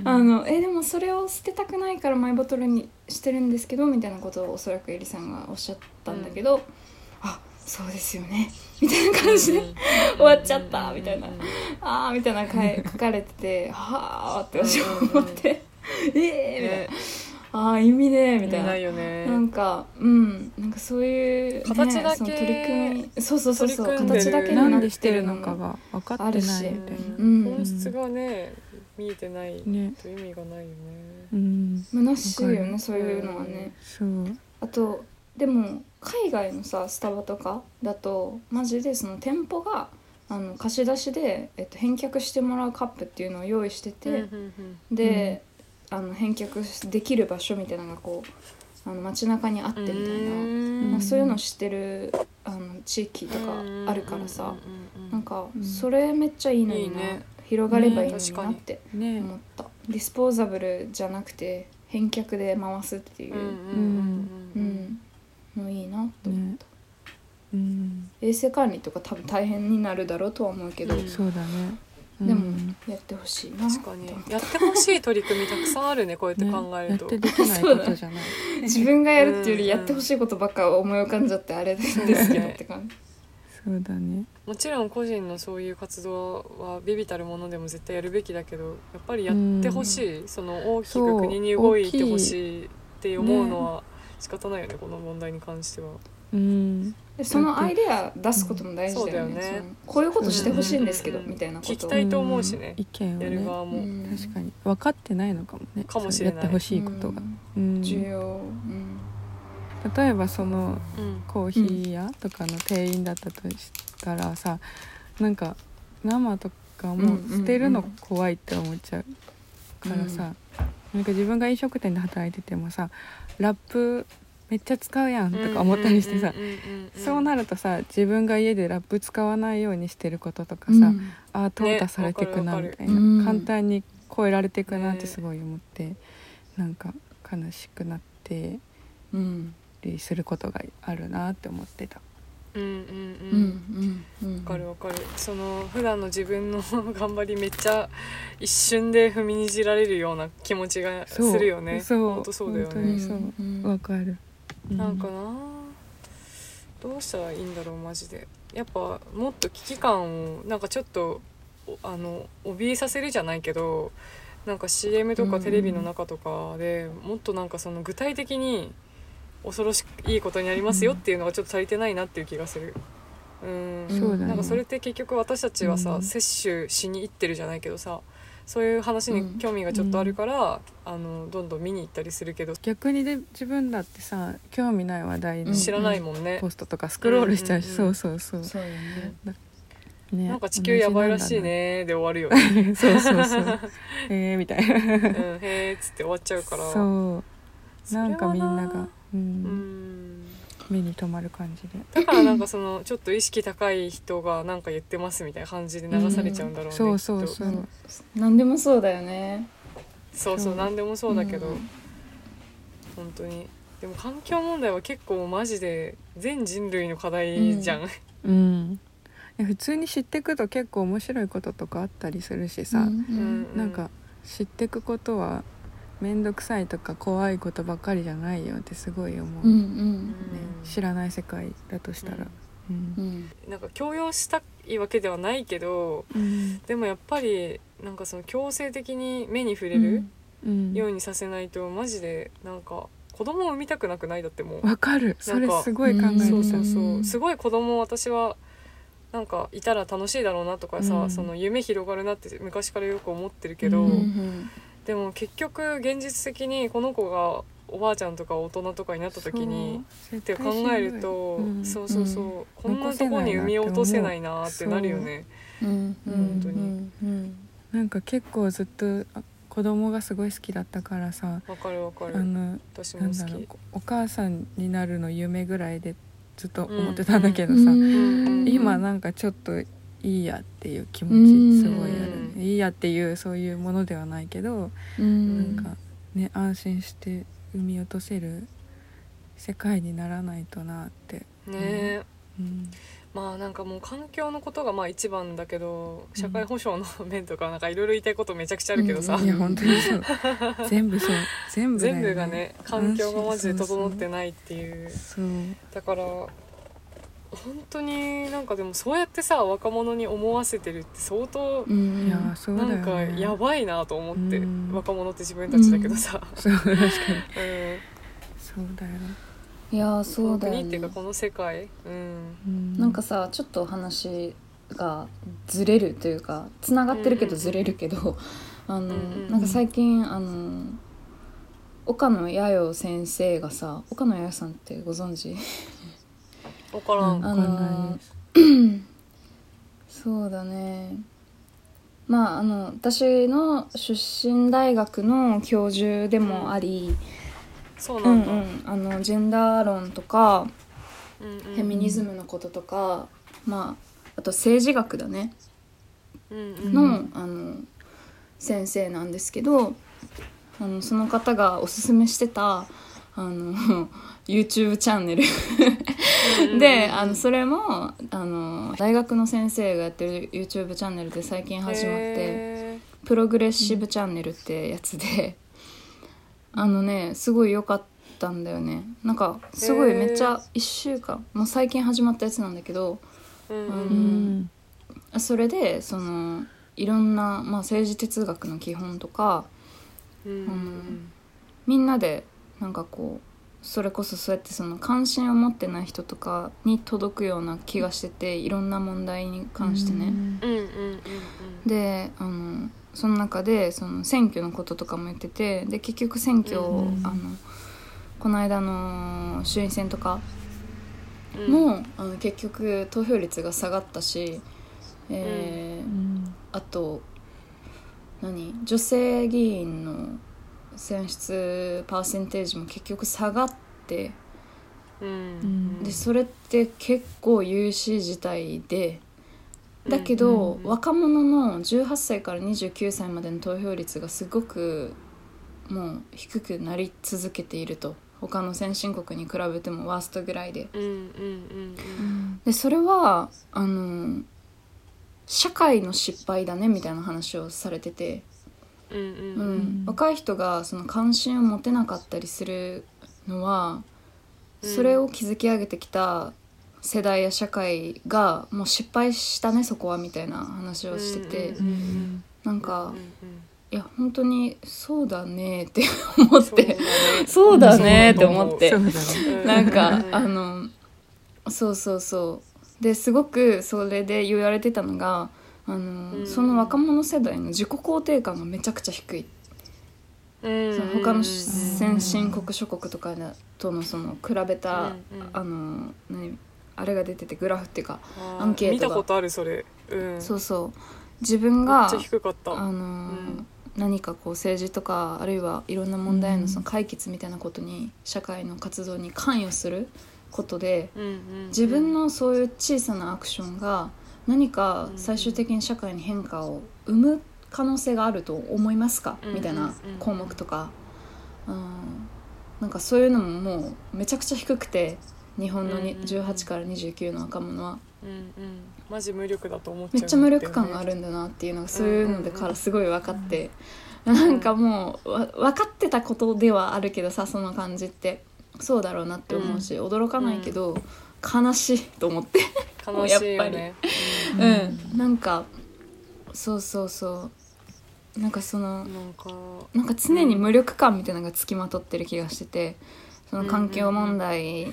あのえでもそれを捨てたくないからマイボトルにしてるんですけどみたいなことをおそらくエリさんがおっしゃったんだけど、あそうですよね。みたいな感じで、終わっちゃったみたいな。あーみたいな書かれててはあって私は思って。<laughs> ええみたいな、ねあー意味ねみたいな。ないよね。なんかうん。なんかそういう、ね、形だけその取り組みそうそうそうそう形だけになっでしててるるのかが分かってないみたいな。うん。本質がね見えてないね。と意味がないよね。うん。虚しいよねそういうのはね。そう。あとでも海外のさスタバとかだとマジでその店舗があの貸し出しで、えっと、返却してもらうカップっていうのを用意してて、で、あの返却できる場所みたいなのがこうあの街中にあってみたいななそういうの知ってるあの地域とかあるからさなんかうん。それめっちゃいいのになね。広がればいいのになってね。思った。ディスポーザブルじゃなくて返却で回すっていうう、んうんうんのいいなと思った、うん。衛生管理とか多分大変になるだろうとは思うけど、うん。そうだねでもうんやってほしいな。確かに。やってほしい取り組みたくさんあるねこうやってね考えると、やってできないことじゃない。<laughs> 自分がやるっていうよりうん。やってほしいことばっか思い浮かんじゃってあれですけどって感じ。そうだね。もちろん個人のそういう活動はビビたるものでも絶対やるべきだけどやっぱりやってほしい、その大きく国に動いてほしいって思うのは仕方ないよねこの問題に関しては。うん。でそのアイデア出すことも大事だよね,、そうだよね。こういうことしてほしいんですけど、うん。みたいなこと。聞きたいと思うしね。ん。意見をね。やる側も、うん。確かに。分かってないのかもね。かもしれない。やってほしいことが、うん。重要、うん。例えばそのうん。コーヒー屋とかの店員だったとしたらさなんか生とかもう捨てるの怖いって思っちゃうからさ、なんか自分が飲食店で働いててもさラップめっちゃ使うやんとか思ったりしてさ、そうなるとさ自分が家でラップ使わないようにしてることとかさ、うん。ああ淘汰されていくなみたいな、うん。簡単に超えられていくなってねすごい思って、なんか悲しくなってうん。りすることがあるなって思ってた。うんうんううんんうん。わかるわかる。その普段の自分の頑張りめっちゃ一瞬で踏みにじられるような気持ちがするよね。そう。本当そうだよね。にそう。うん。わかる。うなんかなどうしたらいいんだろうマジで。やっぱもっと危機感をなんかちょっとおあの怯えさせるじゃないけどなんか CM とかテレビの中とかでもっとなんかその具体的に恐ろしいいことになりますよっていうのがちょっと足りてないなっていう気がする。うん。そうだね。なんかそれって結局私たちはさ、うん。摂取しに行ってるじゃないけどさそういう話に興味がちょっとあるから、あのどんどん見に行ったりするけど逆にで自分だってさ興味ない話題のうん知らないもんね、ポストとかスクロールしちゃうし、うんうんうんそうそうそう。そうよねねなんか地球やばいらしいねで終わるよね。<laughs> そうそうそう。<laughs> えーみたいな。うん、へーっつって終わっちゃうから。そう。なんかみんなが、う、うんん。目に留まる感じで。だからなんかそのちょっと意識高い人がなんか言ってますみたいな感じで流されちゃうんだろうね。そうそうきっとそう。何でもそうだよねそうそうそう何でもそうだけど、うん本当に。でも環境問題は結構マジで全人類の課題じゃん。うん。いや普通に知っていくと結構面白いこととかあったりするしさ、うんうなんか知っていくことは面倒くさいとか怖いことばっかりじゃないよってすごい思う、うんうねん。知らない世界だとしたら。うん。うん。なんか強要したいわけではないけどうん。でもやっぱりなんかその強制的に目に触れるうん。ようにさせないとマジでなんか子供を産みたくなくないだってもう。わかる。それなんかすごい考えそうそうそう、うん。すごい子供私はなんかいたら楽しいだろうなとかさ、うん。その夢広がるなって昔からよく思ってるけど、うんうんでも結局現実的にこの子がおばあちゃんとか大人とかになった時にそう。って考えると、うん。そうそうそう、うん。こんなとこに産み落とせないなってなるよね。う。んうん本当になんか結構ずっとあ子供がすごい好きだったからさわかるわかる。あの私もなんだろう好き。お母さんになるの夢ぐらいでずっと思ってたんだけどさ、うん。今なんかちょっといいやっていう気持ちすごいある、うんいいやっていうそういうものではないけど、うん。なんかね安心して産み落とせる世界にならないとなって、ね。え、うん、まあなんかもう環境のことがまあ一番だけど社会保障の面とかなんかいろいろ言いたいことめちゃくちゃあるけどさ、うん。いや本当にそう。<laughs> 全部そう。全部だよ全部がね環境がマジで整っていないっていう。そう。だから本当になんかでもそうやってさ若者に思わせてるって相当なんかやばいなと思って、うん。若者って自分たちだけどさ、そう確かに。<laughs> うん。そうだよ、いやそうだよね。国っていうかこの世界、うん、うん、なんかさちょっと話がずれるというかつながってるけどずれるけど、あの、うんうんなんか最近あの岡野弥生先生がさ岡野弥生さんってご存知？分からん、あわかんないです。<coughs> そうだね。まああの私の出身大学の教授でもあり、うそうなんんだ、うん、あのジェンダー論とかうんうん。フェミニズムのこととか、まああと政治学だね。うんうん。の,、あの先生なんですけどあのその方がおすすめしてたあの YouTube チャンネル。であのそれもあの大学の先生がやってる YouTube チャンネルで最近始まってへプログレッシブチャンネルってやつで。<laughs> あのねすごい良かったんだよね。なんかすごいめっちゃ1週間もう最近始まったやつなんだけどーうんうん。それでそのいろんな、まあ、政治哲学の基本とかうんうんみんなでなんかこうそれこそそうやってその関心を持ってない人とかに届くような気がしてていろんな問題に関してね。うん。うんうんうんであのその中でその選挙のこととかも言っててで結局選挙を、うんあのこの間の衆院選とかうん。も、あの結局投票率が下がったし、えーうん。あと何？女性議員の選出パーセンテージも結局下がってうん。うんでそれって結構有志事態でだけど、うん若者の18歳から29歳までの投票率がすごくもう低くなり続けていると。他の先進国に比べてもワーストぐらいで。うんうんうんでそれはあの社会の失敗だねみたいな話をされてて、ううんうんうんん若い人がその関心を持てなかったりするのはうんそれを築き上げてきた世代や社会がもう失敗したねそこはみたいな話をしてて、なんか、うんいや本当にそうだねって思って。ね。そうだねって思って。なんかうん。あのそうそうそう。ですごくそれで言われてたのがあの、うん。その若者世代の自己肯定感がめちゃくちゃ低い、うん。その他の先進国諸国とかとのその比べた、うんうん。あの何あれが出ててグラフっていうか、アンケートが。見たことあるそれ。うん。そうそう。自分めがっちゃ低かった。あの、ん。何かこう政治とかあるいはいろんな問題うん。のその解決みたいなことに、社会の活動に関与することでうんうんうん。自分のそういう小さなアクションが何か最終的に社会に変化を生む可能性があると思いますか、うん。みたいな項目とか、うん、なんかそういうのももうめちゃくちゃ低くて日本のにうんうん18から29の若者は。うんうん。マジ無力だと思っちゃうめっちゃ無力感があるんだなっていうのがそういうのでからすごい分かって、なんかもうわ分かってたことではあるけどさその感じって。そうだろうなって思うし、驚かないけど、悲しいと思って。悲しいよね。うん、なんかそうそうそう。なんかそのなんか常に無力感みたいなのがつきまとってる気がしててその環境問題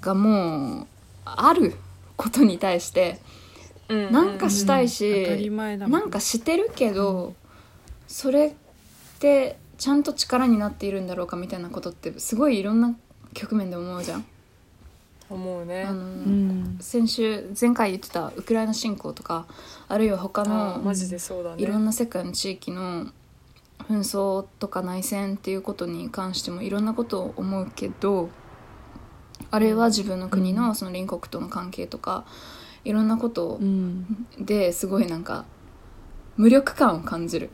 がもうあることに対してなんかしたいし、なんかしてるけど、それってちゃんと力になっているんだろうかみたいなことってすごいいろんな局面で思うじゃん。思うね。あのうん。先週前回言ってたウクライナ侵攻とかあるいは他のマジでそうだね。いろんな世界の地域の紛争とか内戦っていうことに関してもいろんなことを思うけどあるいは自分の国のその隣国との関係とかいろんなことうん。ですごいなんか無力感を感じる。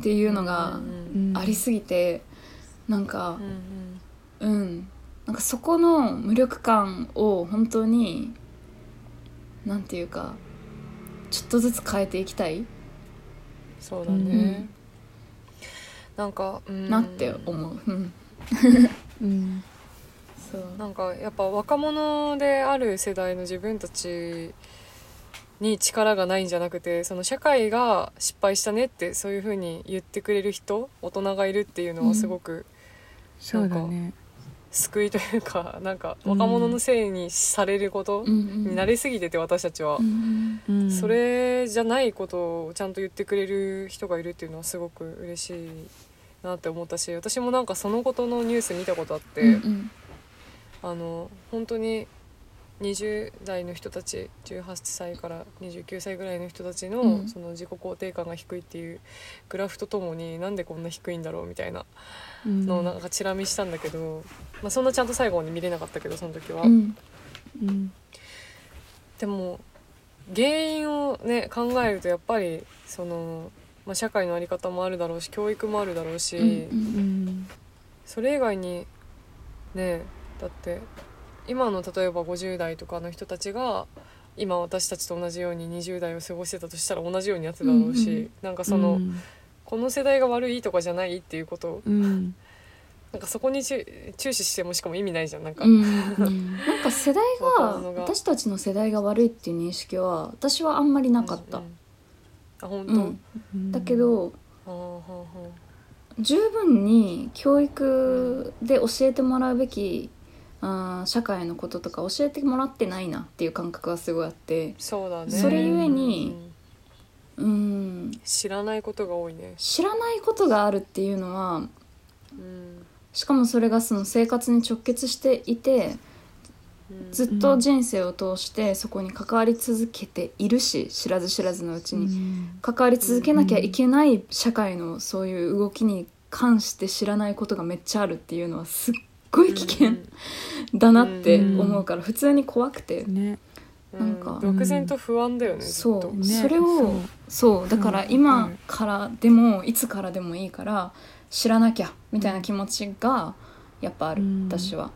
っていうのがうん。ありすぎてなんかうんうん。うんなんかそこの無力感を本当になんていうかちょっとずつ変えていきたいそうだね。なんかうん。なって思う、うん、<laughs> うん。そう。なんかやっぱ若者である世代の自分たちに力がないんじゃなくてその社会が失敗したねってそういうふうに言ってくれる人大人がいるっていうのはすごくそうだね救いというかなんか若者のせいにされることになりすぎてて私たちは。それじゃないことをちゃんと言ってくれる人がいるっていうのはすごく嬉しいなって思ったし私もなんかそのことのニュース見たことあって、うんうん。あの本当に20代の人たち18歳から29歳ぐらいの人たちの,、うん。その自己肯定感が低いっていうグラフとともになんでこんな低いんだろうみたいなうん。のをなんかチラ見したんだけど、まあ、そんなちゃんと最後まで見れなかったけどその時は。うん。うんでも原因をね考えるとやっぱりその、まあ、社会の在り方もあるだろうし教育もあるだろうし、それ以外にねだって今の例えば50代とかの人たちが今私たちと同じように20代を過ごしてたとしたら同じようにやってただろうし、うんうんなんかその、うん。この世代が悪いとかじゃないっていうこと。をうん。なんかそこに注注視してもしかも意味ないじゃんなんか、うんうん <laughs> なんか世代が私たちの世代が悪いっていう認識は私はあんまりなかった。うん、あ本当、だけど十分に教育で教えてもらうべきあー社会のこととか教えてもらってないなっていう感覚がすごいあって。あそうだね。それゆえにうん。うん知らないことが多いね、知らないことがあるっていうのはうん。しかもそれがその生活に直結していてうん。ずっと人生を通してそこに関わり続けているし知らず知らずのうちに。関わり続けなきゃいけない社会のそういう動きに関して知らないことがめっちゃあるっていうのはすっごい危険だなって思うから普通に怖くて。ねうん。なんか漠然と不安だよね、そと。う。ね。それをそう。だから今からでもいつからでもいいから知らなきゃみたいな気持ちがやっぱある。うん。私は。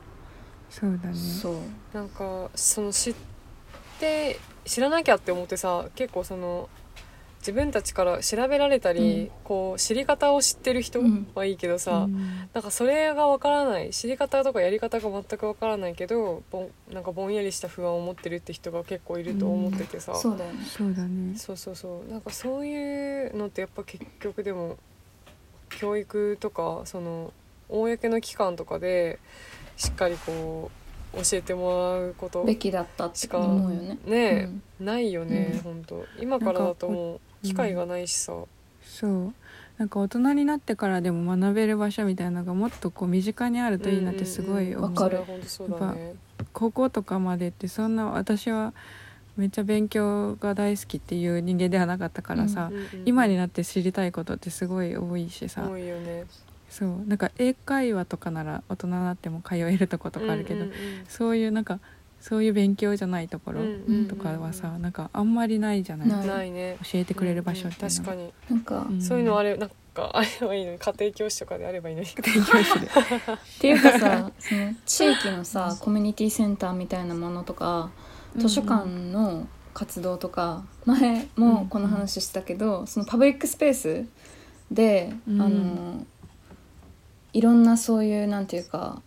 そうだね。そう。なんかその知って知らなきゃって思ってさ結構その自分たちから調べられたり、うん。こう知り方を知ってる人うん。はいいけどさ、うん。なんかそれがわからない知り方とかやり方が全くわからないけどぼんなんかぼんやりした不安を持ってるって人が結構いると思っててさ、そうだよね。そうだね。そうそうそう。なんかそういうのってやっぱ結局でも教育とかその公の機関とかでしっかりこう教えてもらうことべきだったって思うよね。ねえ、うん。ないよね、うん。ほんと。今からだともう機会がないしさ、そう。なんか大人になってからでも学べる場所みたいなのがもっとこう身近にあるといいなってすごい思う,、わかる。それはほんとそうだね。高校とかまでってそんな私はめっちゃ勉強が大好きっていう人間ではなかったからさ、今になって知りたいことってすごい多いしさ、多いよね。そう。なんか英会話とかなら大人になっても通えるとことかあるけど、そういうなんかそういう勉強じゃないところうんうんうんとかはさ、なんかあんまりないじゃない？ないないね。教えてくれる場所っていうのは確かに、なんかうん。そういうのあれなんかあればいいの。に家庭教師とかであればいいのに。<laughs> っていうかさ <laughs> その地域のさコミュニティセンターみたいなものとか図書館の活動とか前もこの話したけど、そのパブリックスペースで、うん。あのいろんなそういうなんていうか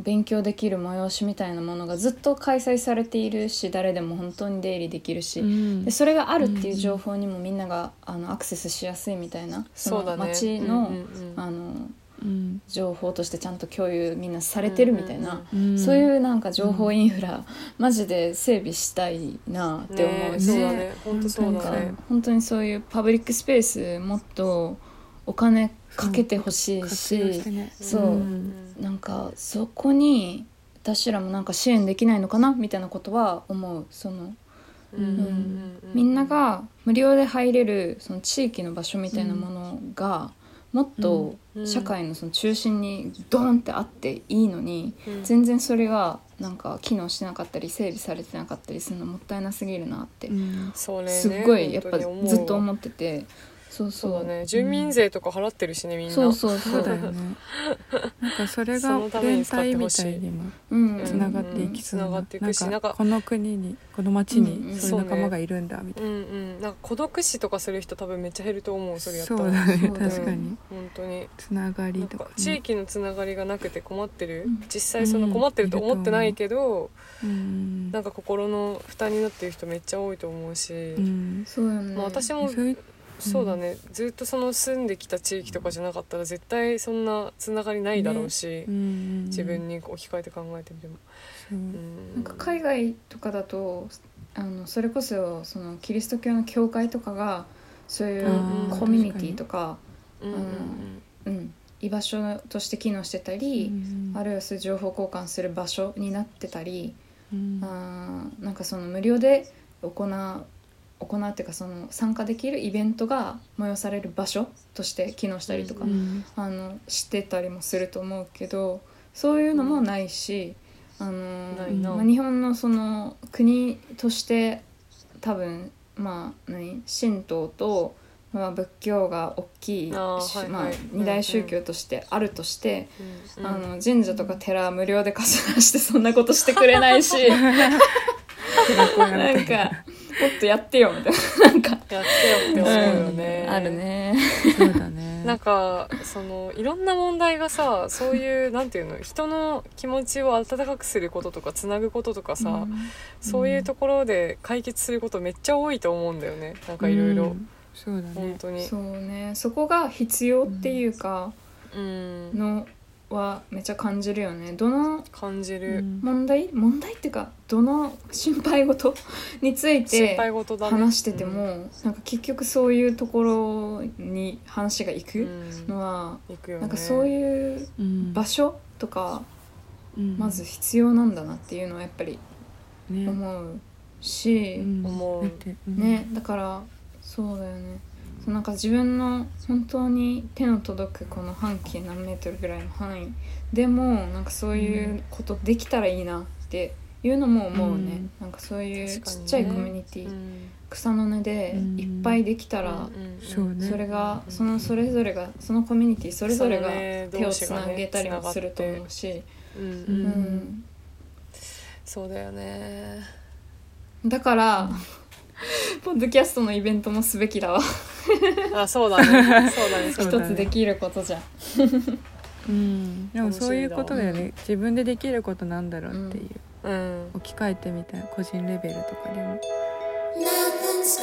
勉強できる催しみたいなものがずっと開催されているし誰でも本当に出入りできるし、うん。でそれがあるっていう情報にもみんながあのアクセスしやすいみたいなその町の,、うんうんうんあのうん。情報としてちゃんと共有みんなされてるみたいな、うんそういうなんか情報インフラ、マジで整備したいなって思う。し、ねそうだね。本当そうなんかだね本当にそういうパブリックスペースもっとお金かけてほしいしそうんなんかそこに私らもなんか支援できないのかなみたいなことは思うそのうんみんなが無料で入れるその地域の場所みたいなものがもっとうん社会のその中心にドーンってあっていいのにうん。全然それがなんか機能してなかったり整備されてなかったりするのもったいなすぎるなってすっごいやっぱずっと思っててそうそう。そうだね。住民税とか払ってるしねみんな。そうそうそそううだよね。<laughs> なんかそれがそのために連使って帯みほしい。たいにもうん。つながっていきそうな,、うん。つながっていくしなんなんかかこの国にこの町うんうん。にそういう仲間がいるんだみたいうんうん。なんか孤独死とかする人多分めっちゃ減ると思うな、それやったら。そうだね。確かに。本当に。つながりなんとか、ね、か地域のつながりがなくて困ってる、うん。実際その困ってると思ってないけど、うん。なんか心の負担になってる人めっちゃ多いと思うし、うん。そうよね。まあ、私もそういうそうだね、ずっとその住んできた地域とかじゃなかったら絶対そんなつながりないだろうし、うん自分に置き換えて考えてみても、なんか海外とかだとあのそれこそそのキリスト教の教会とかがそういうコミュニティとか、居場所として機能してたり、うん。あるいはそういう情報交換する場所になってたり、うん。あーなんかその無料で行う行うっていうかその参加できるイベントが催される場所として機能したりとか、うんあのしてたりもすると思うけどそういうのもないし、あの日本のその国として多分まあ何神道と、まあ、仏教が大きいまあ、二大宗教としてあるとして、うんあの神社とか寺は無料で貸し出してそんなことしてくれないし。<laughs> なんかもっとやってよみたいな。<laughs> なんか。やってよって思うよね、あるね。そうだね。<laughs> なんかそのいろんな問題がさそういうなんていうの人の気持ちを温かくすることとかつなぐこととかさ、そういうところで解決することめっちゃ多いと思うんだよね。なんかいろいろ。うん。そうだね。本当に。そうね。そこが必要っていうかうん。のはめっちゃ感じるよね。どの感じる、うん。問題？問題っていうかどの心配事？<laughs> につい心て話してても、なんか結局そういうところに話が行うくん。のは、行くよね。なんかそういううん場所とかうん。まず必要なんだなっていうのはやっぱりね。思うし、うん。思う。ね。だからそうだよねなんか自分の本当に手の届くこの半径何メートルぐらいの範囲でもなんかそういうことできたらいいなっていうのも思うね、うん。なんかそういうちっちゃいコミュニティ、うん。草の根でうん。いっぱいできたら、うん。うんそうね。それがそのそれぞれがそのコミュニティそれぞれが手をつなげたりもすると思うし、うん。うん。ううんん、そうだよね。だから、<laughs> ポッドキャストのイベントもすべきだわ。<laughs> あそうだね。そうだね。<laughs> 一、つできることじゃうん。でもそういうことだよね。自分でできることなんだろうっていう、うん、置き換えてみたい個人レベルとかでも。Nothing's